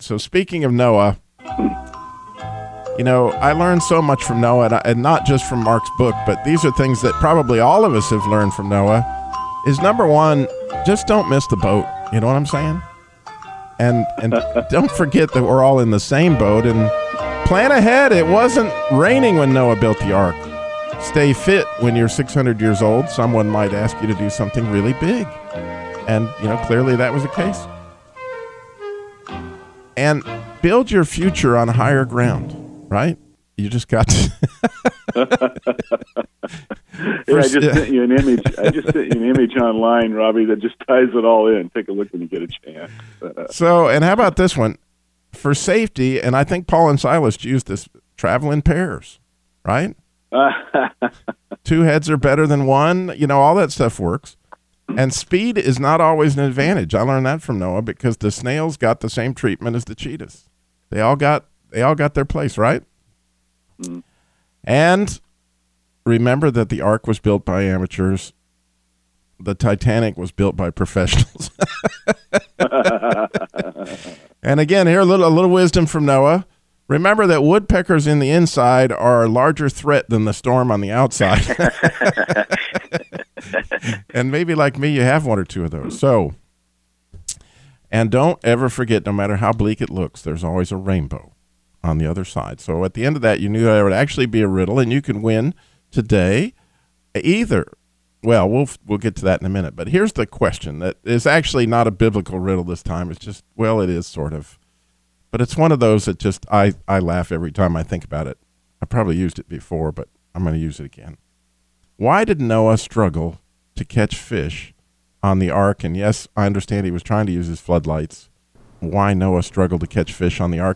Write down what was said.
So speaking of Noah, you know, I learned so much from Noah, and, I, and not just from Mark's book, but these are things that probably all of us have learned from Noah. Is number one, just don't miss the boat. You know what I'm saying? And and don't forget that we're all in the same boat. And plan ahead. It wasn't raining when Noah built the ark. Stay fit when you're 600 years old. Someone might ask you to do something really big, and you know clearly that was the case and build your future on higher ground, right? You just got to. yeah, I just sent you an image. I just sent you an image online, Robbie, that just ties it all in. Take a look when you get a chance. Uh, so, and how about this one? For safety, and I think Paul and Silas used this travel in pairs, right? Two heads are better than one. You know, all that stuff works. And speed is not always an advantage. I learned that from Noah because the snails got the same treatment as the cheetahs. They all got they all got their place, right? Mm. And remember that the ark was built by amateurs. The Titanic was built by professionals. and again, here a little a little wisdom from Noah. Remember that woodpeckers in the inside are a larger threat than the storm on the outside. and maybe like me, you have one or two of those. So, and don't ever forget, no matter how bleak it looks, there's always a rainbow on the other side. So at the end of that, you knew there would actually be a riddle, and you can win today either. Well, we'll we'll get to that in a minute. But here's the question that is actually not a biblical riddle this time. It's just well, it is sort of but it's one of those that just I, I laugh every time I think about it. I probably used it before, but I'm going to use it again. Why did Noah struggle to catch fish on the ark? And yes, I understand he was trying to use his floodlights. Why Noah struggled to catch fish on the ark?